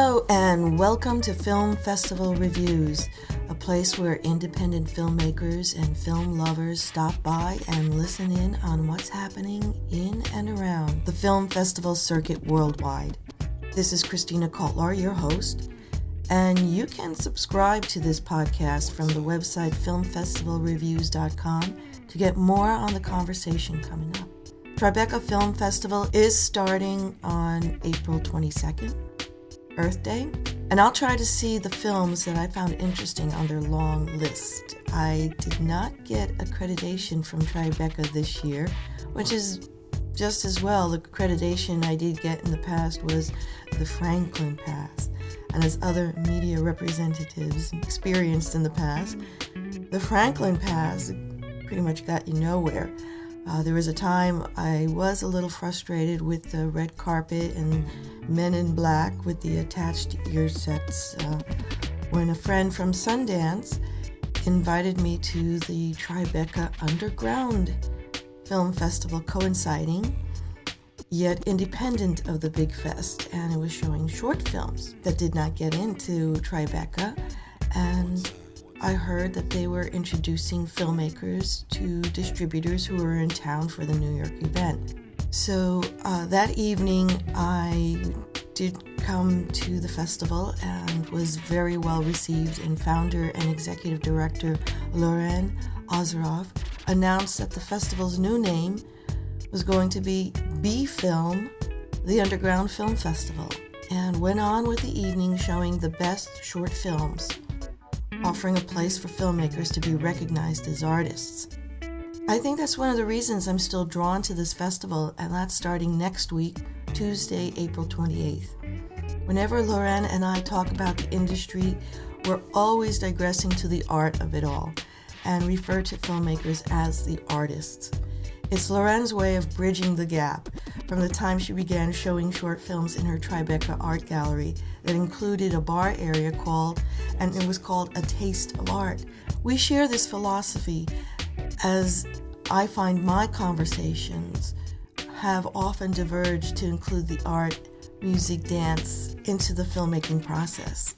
Hello, and welcome to Film Festival Reviews, a place where independent filmmakers and film lovers stop by and listen in on what's happening in and around the film festival circuit worldwide. This is Christina Kotlar, your host, and you can subscribe to this podcast from the website filmfestivalreviews.com to get more on the conversation coming up. Tribeca Film Festival is starting on April 22nd, Earth Day, and I'll try to see the films that I found interesting on their long list. I did not get accreditation from Tribeca this year, which is just as well. The accreditation I did get in the past was the Franklin Pass. And as other media representatives experienced in the past, the Franklin Pass pretty much got you nowhere. Uh, there was a time I was a little frustrated with the red carpet and men in black with the attached ear sets uh, when a friend from Sundance invited me to the Tribeca Underground Film Festival coinciding yet independent of the big fest and it was showing short films that did not get into Tribeca and I heard that they were introducing filmmakers to distributors who were in town for the New York event. So uh, that evening, I did come to the festival and was very well received. And founder and executive director Loren Ozerov announced that the festival's new name was going to be B Film, the Underground Film Festival, and went on with the evening showing the best short films Mm-hmm. offering a place for filmmakers to be recognized as artists. I think that's one of the reasons I'm still drawn to this festival, and that's starting next week, Tuesday, April 28th. Whenever Loren and I talk about the industry, we're always digressing to the art of it all and refer to filmmakers as the artists. It's Loren's way of bridging the gap from the time she began showing short films in her Tribeca Art Gallery that included a bar area called, and it was called A Taste of Art. We share this philosophy as I find my conversations have often diverged to include the art, music, dance into the filmmaking process.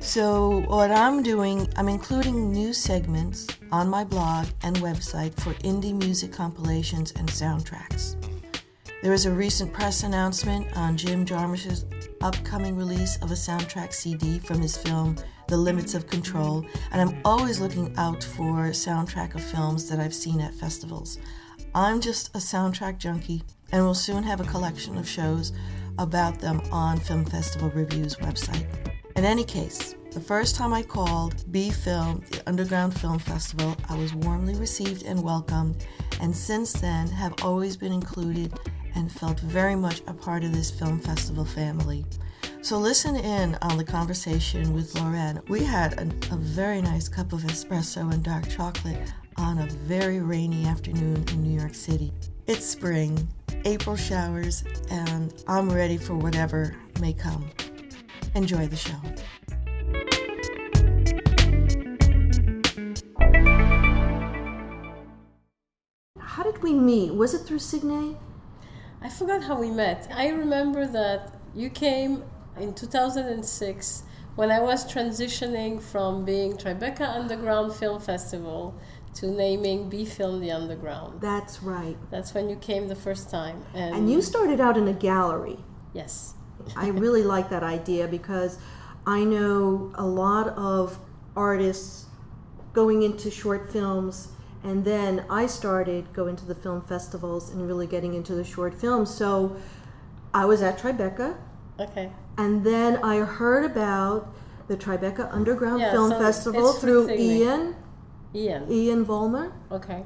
So, what I'm doing, I'm including new segments on my blog and website for indie music compilations and soundtracks. There is a recent press announcement on Jim Jarmusch's upcoming release of a soundtrack CD from his film The Limits of Control, and I'm always looking out for soundtrack of films that I've seen at festivals. I'm just a soundtrack junkie, and will soon have a collection of shows about them on Film Festival Review's website. In any case, the first time I called B Film, the Underground Film Festival, I was warmly received and welcomed, and since then have always been included and felt very much a part of this film festival family. So listen in on the conversation with Loren. We had a very nice cup of espresso and dark chocolate on a very rainy afternoon in New York City. It's spring, April showers, and I'm ready for whatever may come. Enjoy the show. How did we meet? Was it through Signe? I forgot how we met. I remember that you came in 2006 when I was transitioning from being Tribeca Underground Film Festival to naming B Film the Underground. That's right. That's when you came the first time. And, and you started out in a gallery. Yes. I really like that idea because I know a lot of artists going into short films and then I started going to the film festivals and really getting into the short films. So I was at Tribeca. Okay. And then I heard about the Tribeca Underground yeah, Film so Festival through Ian. Ian. Ian Vollmer. Okay.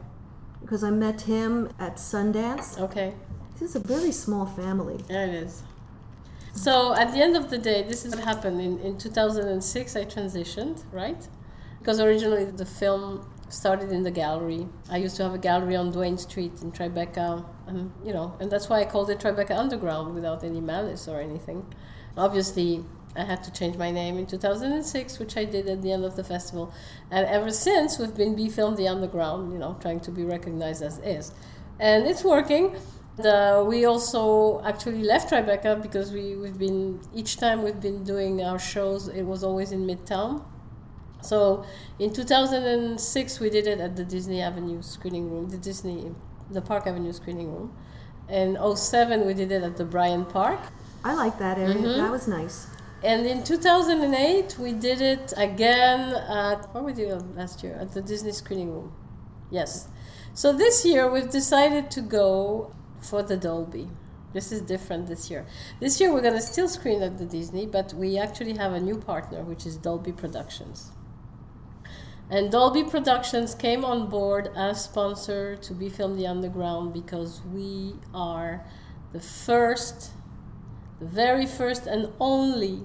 Because I met him at Sundance. Okay. This is a very small family. Yeah, it is. So at the end of the day, this is what happened. In, in 2006, I transitioned, right? Because originally the film started in the gallery. I used to have a gallery on Duane Street in Tribeca, and you know, and that's why I called it Tribeca Underground without any malice or anything. Obviously, I had to change my name in 2006, which I did at the end of the festival, and ever since we've been B Film the Underground, you know, trying to be recognized as is, and it's working. The, we also actually left Tribeca because we, we've been, each time we've been doing our shows, it was always in Midtown. So in 2006, we did it at the Disney Avenue screening room, the Disney, the Park Avenue screening room. In 07, we did it at the Bryant Park. I like that area. Mhm. That was nice. And in 2008, we did it again at, what we did last year? At the Disney screening room. Yes. So this year, we've decided to go for the Dolby. This is different this year. This year, we're going to still screen at the Disney, but we actually have a new partner, which is Dolby Productions. And Dolby Productions came on board as sponsor to B Film the Underground because we are the first, the very first and only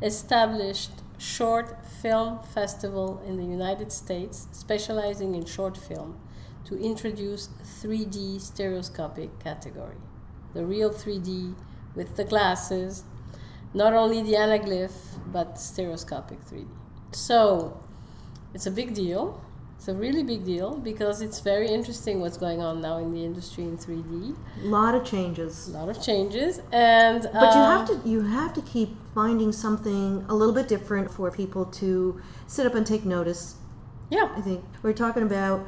established short film festival in the United States specializing in short film to introduce 3D stereoscopic category. The real 3D with the glasses, not only the anaglyph, but stereoscopic 3D. So, it's a big deal. It's a really big deal because it's very interesting what's going on now in the industry in 3D. A lot of changes. A lot of changes, and But you have um, to you have to keep finding something a little bit different for people to sit up and take notice. Yeah, I think we're talking about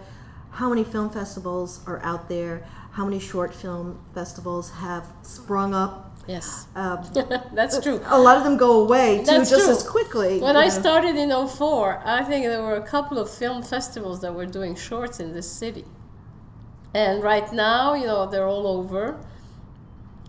how many film festivals are out there, how many short film festivals have sprung up. yes, Um, that's true. a lot of them go away too, That's just true. as quickly. When I know. started in 04, I think there were a couple of film festivals that were doing shorts in this city. And right now, you know, they're all over.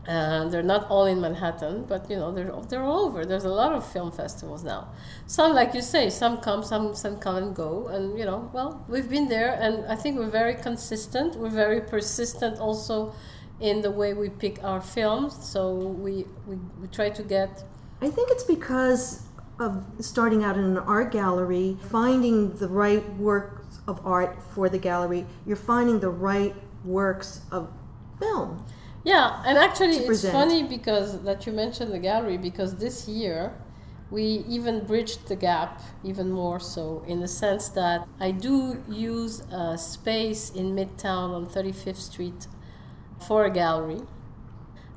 Uh, they're not all in Manhattan, but you know they're they're all over. There's a lot of film festivals now. Some, like you say, some come, some some come and go, and you know, well, we've been there, and I think we're very consistent. We're very persistent also in the way we pick our films. So we we, we try to get I think it's because of starting out in an art gallery, finding the right works of art for the gallery. You're finding the right works of film. Yeah, and actually, it's present. funny because that you mentioned the gallery because this year we even bridged the gap even more so in the sense that I do use a space in Midtown on 35th Street for a gallery.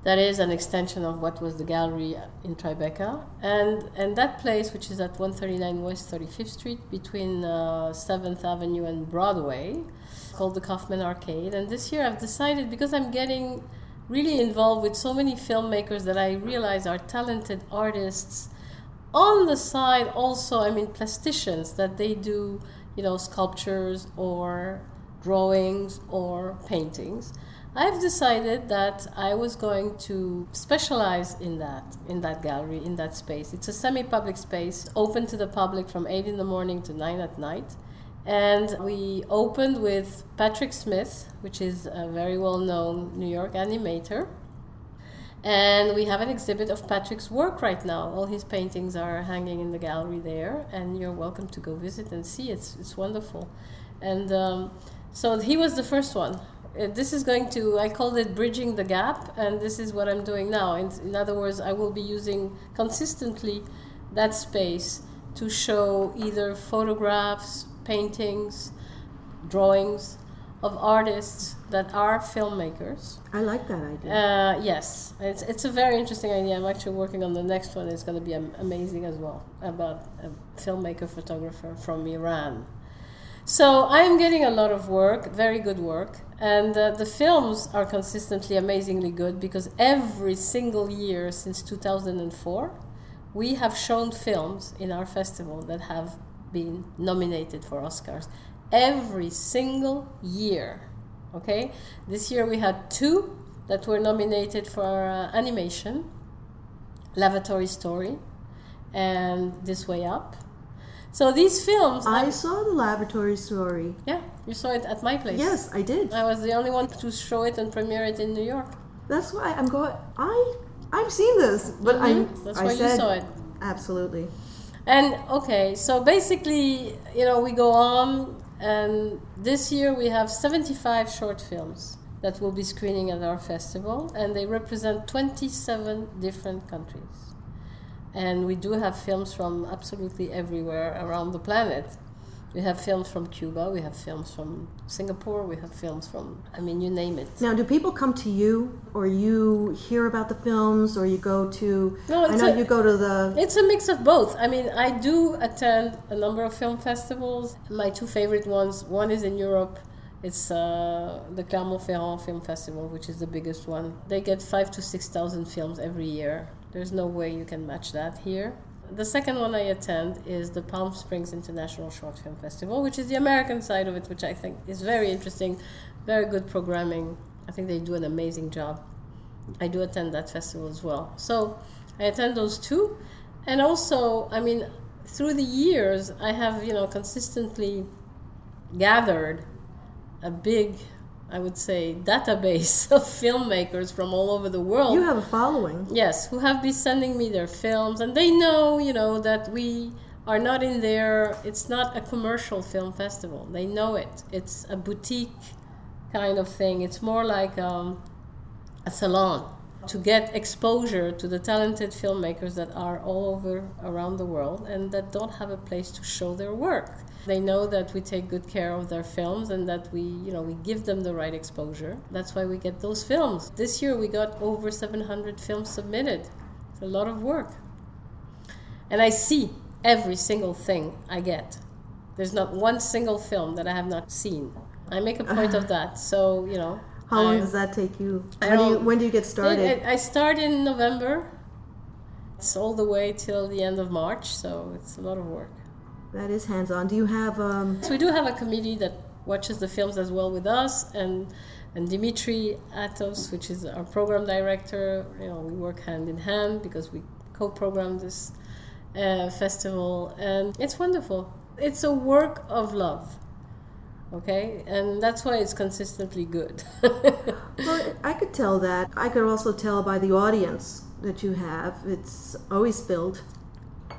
That is an extension of what was the gallery in Tribeca, and and that place, which is at 139 West 35th Street, between uh, 7th Avenue and Broadway, called the Kaufman Arcade. And this year, I've decided because I'm getting really involved with so many filmmakers that I realize are talented artists. On the side, also, I mean, plasticians that they do, you know, sculptures or drawings or paintings. I've decided that I was going to specialize in that, in that gallery, in that space. It's a semi public space, open to the public from 8 in the morning to 9 at night. And we opened with Patrick Smith, which is a very well known New York animator. And we have an exhibit of Patrick's work right now. All his paintings are hanging in the gallery there, and you're welcome to go visit and see. It's, it's wonderful. And um, so he was the first one. Uh, This is going to, I called it Bridging the Gap, and this is what I'm doing now. In, in other words, I will be using consistently that space to show either photographs, paintings, drawings of artists that are filmmakers. I like that idea. Uh, yes, it's, it's a very interesting idea. I'm actually working on the next one. It's going to be amazing as well about a filmmaker photographer from Iran. So I'm getting a lot of work, very good work, and uh, the films are consistently amazingly good because every single year since 2004, we have shown films in our festival that have been nominated for Oscars. Every single year. Okay? This year we had two that were nominated for uh, animation Lavatory Story and This Way Up. So these films. I saw the laboratory story. yeah, you saw it at my place. Yes, I did. I was the only one to show it and premiere it in New York. That's why I'm going. I I've seen this, but I Mhm, That's I why said you saw it. absolutely. And okay, so basically, you know, we go on, and this year we have 75 short films that will be screening at our festival, and they represent 27 different countries. And we do have films from absolutely everywhere around the planet. We have films from Cuba, we have films from Singapore, we have films from, I mean, you name it. Now, do people come to you, or you hear about the films, or you go to? No, I know a- you go to the. It's a mix of both. I mean, I do attend a number of film festivals. My two favorite ones one is in Europe. It's uh, the Clermont-Ferrand Film Festival, which is the biggest one. They get five to six thousand films every year. There's no way you can match that here. The second one I attend is the Palm Springs International Short Film Festival, which is the American side of it, which I think is very interesting, very good programming. I think they do an amazing job. I do attend that festival as well. So I attend those two. And also, I mean, through the years, I have, you know, consistently gathered a big, I would say, database of filmmakers from all over the world. You have a following. Yes, who have been sending me their films, and they know, you know, that we are not in there. It's not a commercial film festival. They know it. It's a boutique kind of thing. It's more like um, a salon to get exposure to the talented filmmakers that are all over around the world and that don't have a place to show their work. They know that we take good care of their films and that we, you know, we give them the right exposure. That's why we get those films. This year we got over 700 films submitted. It's a lot of work. And I see every single thing I get. There's not one single film that I have not seen. I make a point of uh-huh. that. So, you know, How long does that take you? When do you, when do you get started? I, I start in November. It's all the way till the end of March, so it's a lot of work. That is hands-on. Do you have? Um, So we do have a committee that watches the films as well with us, and and Dimitri Atos, which is our program director. You know, we work hand in hand because we co-program this uh, festival, and it's wonderful. It's a work of love. Okay, and that's why it's consistently good. well, I could tell that. I could also tell by the audience that you have. It's always filled.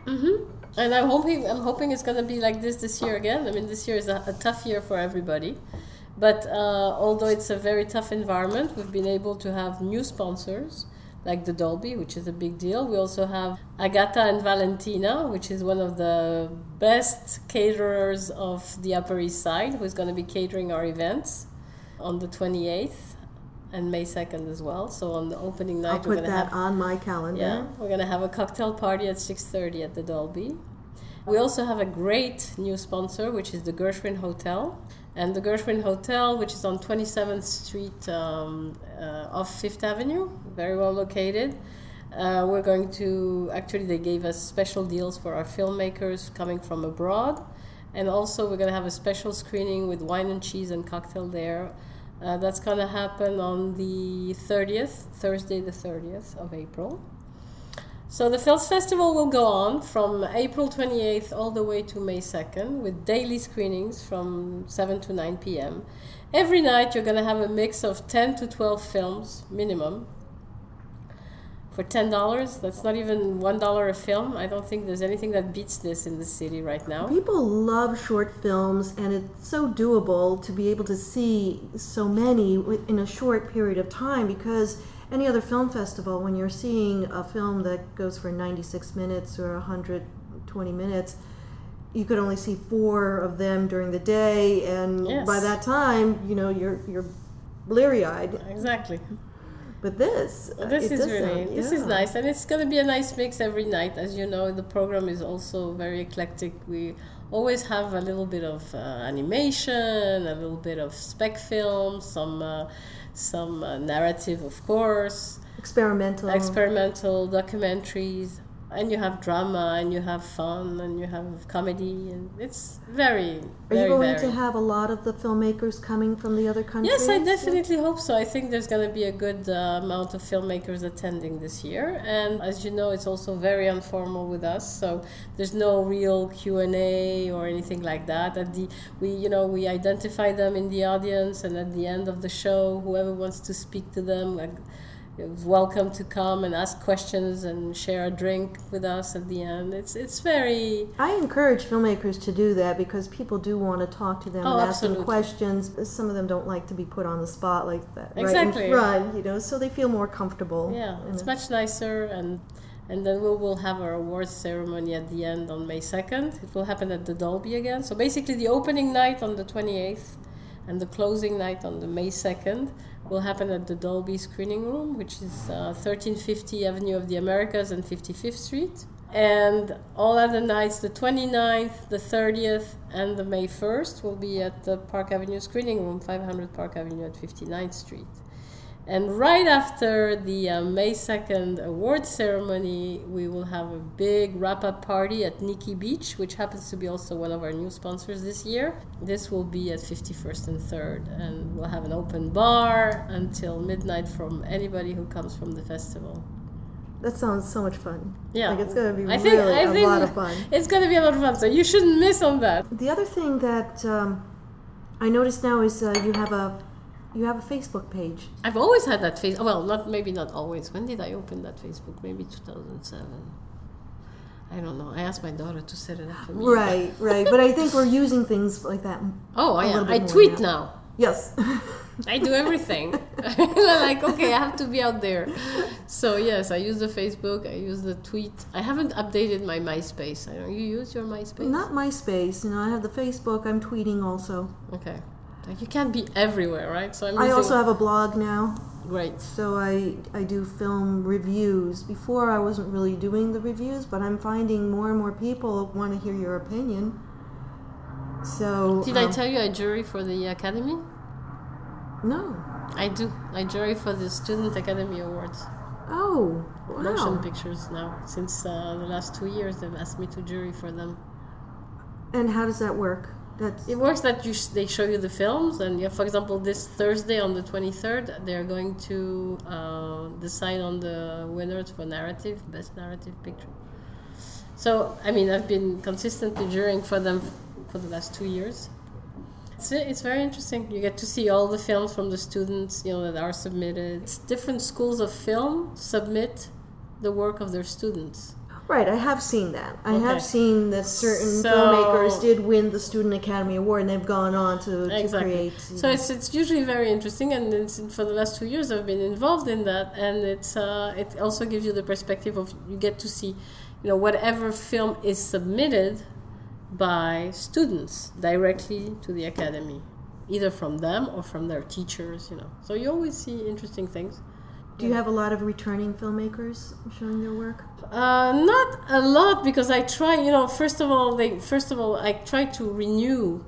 hmm And I'm hoping I'm hoping it's going to be like this this year again. I mean, this year is a, a tough year for everybody, but uh, although it's a very tough environment, we've been able to have new sponsors like the Dolby, which is a big deal. We also have Agata and Valentina, which is one of the best caterers of the Upper East Side, who's going to be catering our events on the 28th and May 2nd as well. So on the opening night, I'll we're put going to that have on my calendar. yeah, we're gonna have a cocktail party at 6:30 at the Dolby. We also have a great new sponsor, which is the Gershwin Hotel, and the Gershwin Hotel, which is on 27th Street um, uh, off Fifth Avenue, very well located. Uh, we're going to actually they gave us special deals for our filmmakers coming from abroad, and also we're gonna have a special screening with wine and cheese and cocktail there. Uh, that's going to happen on the 30th, Thursday, the 30th of April. So the Films Festival will go on from April 28th all the way to May 2nd with daily screenings from 7 to 9 p.m. Every night you're going to have a mix of 10 to 12 films minimum for $10. That's not even $1 a film. I don't think there's anything that beats this in the city right now. People love short films, and it's so doable to be able to see so many in a short period of time because any other film festival, when you're seeing a film that goes for 96 minutes or 120 minutes, you could only see four of them during the day, and Yes. by that time, you know, you're, you're bleary eyed. Exactly. But this, uh, This is really sound- this is nice, and it's going to be a nice mix every night. As you know, the program is also very eclectic. We always have a little bit of uh, animation, a little bit of spec film, some uh, some uh, narrative, of course, Experimental. experimental documentaries, and you have drama, and you have fun, and you have comedy, and it's very Are you going varied. to have a lot of the filmmakers coming from the other countries? Yes, I definitely hope so. I think there's going to be a good uh, amount of filmmakers attending this year, and as you know, it's also very informal with us. So there's no real Q and A or anything like that. At the we, you know, we identify them in the audience, and at the end of the show, whoever wants to speak to them, like, welcome to come and ask questions and share a drink with us at the end. It's it's very I encourage filmmakers to do that because people do want to talk to them Oh, and ask them questions. Some of them don't like to be put on the spot like that right Exactly. in front, you know, so they feel more comfortable. Yeah, it's much nicer, and And then we will have our awards ceremony at the end on May 2nd. It will happen at the Dolby again. So basically, the opening night on the 28th and the closing night on the May 2nd will happen at the Dolby Screening Room, which is uh, 1350 Avenue of the Americas and 55th Street. And all other nights, the 29th, the 30th, and the May 1st, will be at the Park Avenue Screening Room, 500 Park Avenue at 59th Street. And right after the uh, May 2nd award ceremony, we will have a big wrap up party at Nikki Beach, which happens to be also one of our new sponsors this year. This will be at 51st and 3rd, and we'll have an open bar until midnight from anybody who comes from the festival. That sounds so much fun. Yeah. Like it's going to be I think- really I a think- lot of fun. It's going to be a lot of fun, so you shouldn't miss on that. The other thing that um, I noticed now is uh, you have a you have a Facebook page. I've always had that face. Well, not maybe not always. When did I open that Facebook? Maybe 2007. I don't know. I asked my daughter to set it up for me. Right, right. But I think we're using things like that. Oh, yeah. I tweet now. now. Yes. I do everything. like, okay, I have to be out there. So yes, I use the Facebook. I use the tweet. I haven't updated my MySpace. I know you use your MySpace. Not MySpace. You know, I have the Facebook. I'm tweeting also. Okay. You can't be everywhere, right? So I also have a blog now. great. So I, I do film reviews. Before I wasn't really doing the reviews, but I'm finding more and more people want to hear your opinion. So Did I um, tell you I jury for the Academy? No. I do. I jury for the Student Academy Awards. Oh, motion pictures now. Since uh, the last two years, they've asked me to jury for them. And how does that work? That's It works that you they show you the films, and you for example, this Thursday on the 23rd, they're going to uh, decide on the winners for narrative, best narrative picture. So, I mean, I've been consistently jurying for them for the last two years. It's, it's very interesting. You get to see all the films from the students, you know, that are submitted. It's different schools of film submit the work of their students. Right. I have seen that. I Okay. have seen that certain So- filmmakers did win the Student Academy Award, and they've gone on to, to exactly. create. So it's it's usually very interesting, and it's, for the last two years I've been involved in that, and it's uh, it also gives you the perspective of you get to see, you know, whatever film is submitted by students directly to the academy, either from them or from their teachers, you know. So you always see interesting things. Do you have a lot of returning filmmakers showing their work? Uh, not a lot because I try. You know, first of all, they first of all I try to renew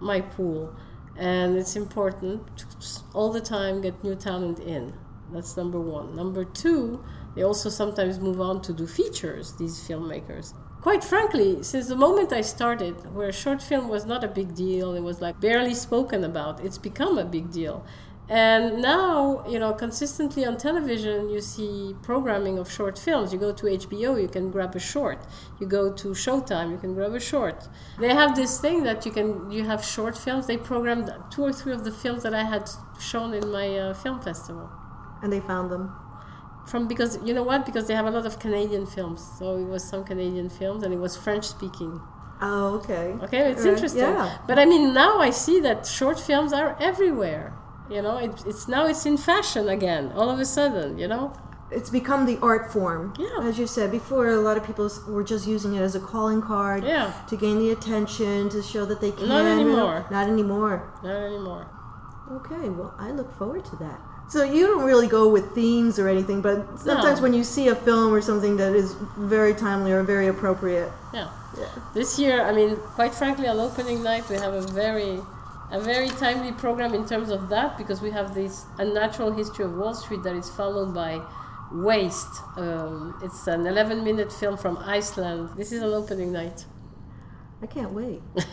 my pool, and it's important to all the time get new talent in. That's number one. Number two, they also sometimes move on to do features. These filmmakers. Quite frankly, since the moment I started, where short film was not a big deal, it was like barely spoken about. It's become a big deal. And now, you know, consistently on television, you see programming of short films. You go to HBO, you can grab a short. You go to Showtime, you can grab a short. They have this thing that you can, you have short films. They programmed two or three of the films that I had shown in my uh, film festival. And they found them. From because you know what? Because they have a lot of Canadian films. So it was some Canadian films, and it was French speaking. Oh, okay. Okay, it's Right, interesting. yeah. But I mean, now I see that short films are everywhere. You know, it, it's now it's in fashion again. All of a sudden, you know. It's become the art form. Yeah. As you said before, a lot of people were just using it as a calling card Yeah. to gain the attention, to show that they can. Not anymore. Not anymore. Not anymore. Okay, well, I look forward to that. So you don't really go with themes or anything, but sometimes No. when you see a film or something that is very timely or very appropriate, Yeah. This year, I mean, quite frankly, on opening night, we have a very, a very timely program in terms of that because we have this unnatural history of Wall Street that is followed by Waste. Um, it's an 11-minute film from Iceland. This is an opening night. I can't wait.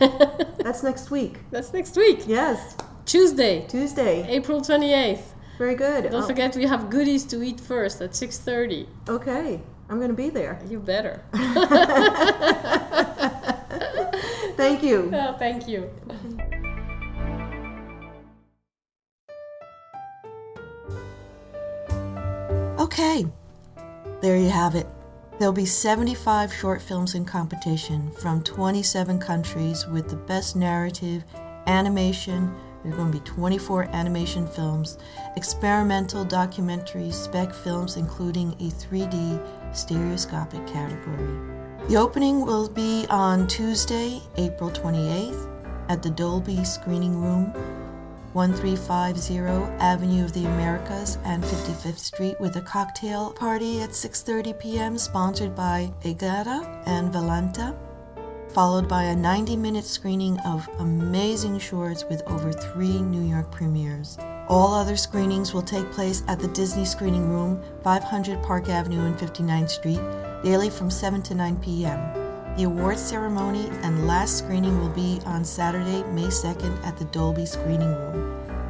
That's next week. That's next week, Yes, Tuesday, Tuesday. April 28th. Very good. Don't Oh, forget we have goodies to eat first at 6:30. Okay, I'm going to be there. You better. Thank you. Oh, thank you. Okay, there you have it. There'll be 75 short films in competition from 27 countries with the best narrative, animation, There are going to be 24 animation films, experimental documentaries, spec films, including a 3D stereoscopic category. The opening will be on Tuesday, April 28th at the Dolby Screening Room, 1350 Avenue of the Americas and 55th Street with a cocktail party at 6:30 p.m. sponsored by Agata and Valenta, followed by a 90-minute screening of amazing shorts with over 3 New York premieres. All other screenings will take place at the Disney Screening Room, 500 Park Avenue and 59th Street, daily from 7 to 9 p.m. The awards ceremony and last screening will be on Saturday, May 2nd at the Dolby Screening Room,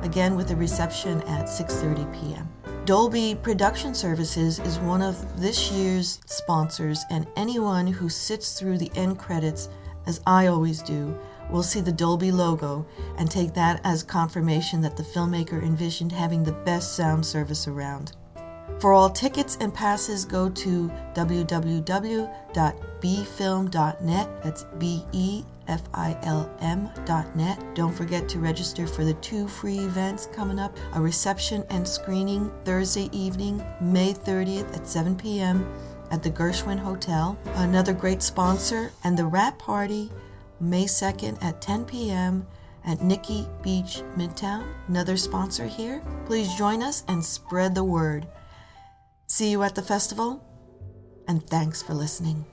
again with a reception at 6:30 p.m. Dolby Production Services is one of this year's sponsors and anyone who sits through the end credits as I always do will see the Dolby logo and take that as confirmation that the filmmaker envisioned having the best sound service around. For all tickets and passes, go to www.bfilm.net. That's B E F I L M.net. Don't forget to register for the two free events coming up a reception and screening Thursday evening, May 30th at 7 p.m. at the Gershwin Hotel. Another great sponsor, and the Rat Party, May 2nd at 10 p.m. at Nikki Beach Midtown. Another sponsor here. Please join us and spread the word. See you at the festival, and thanks for listening.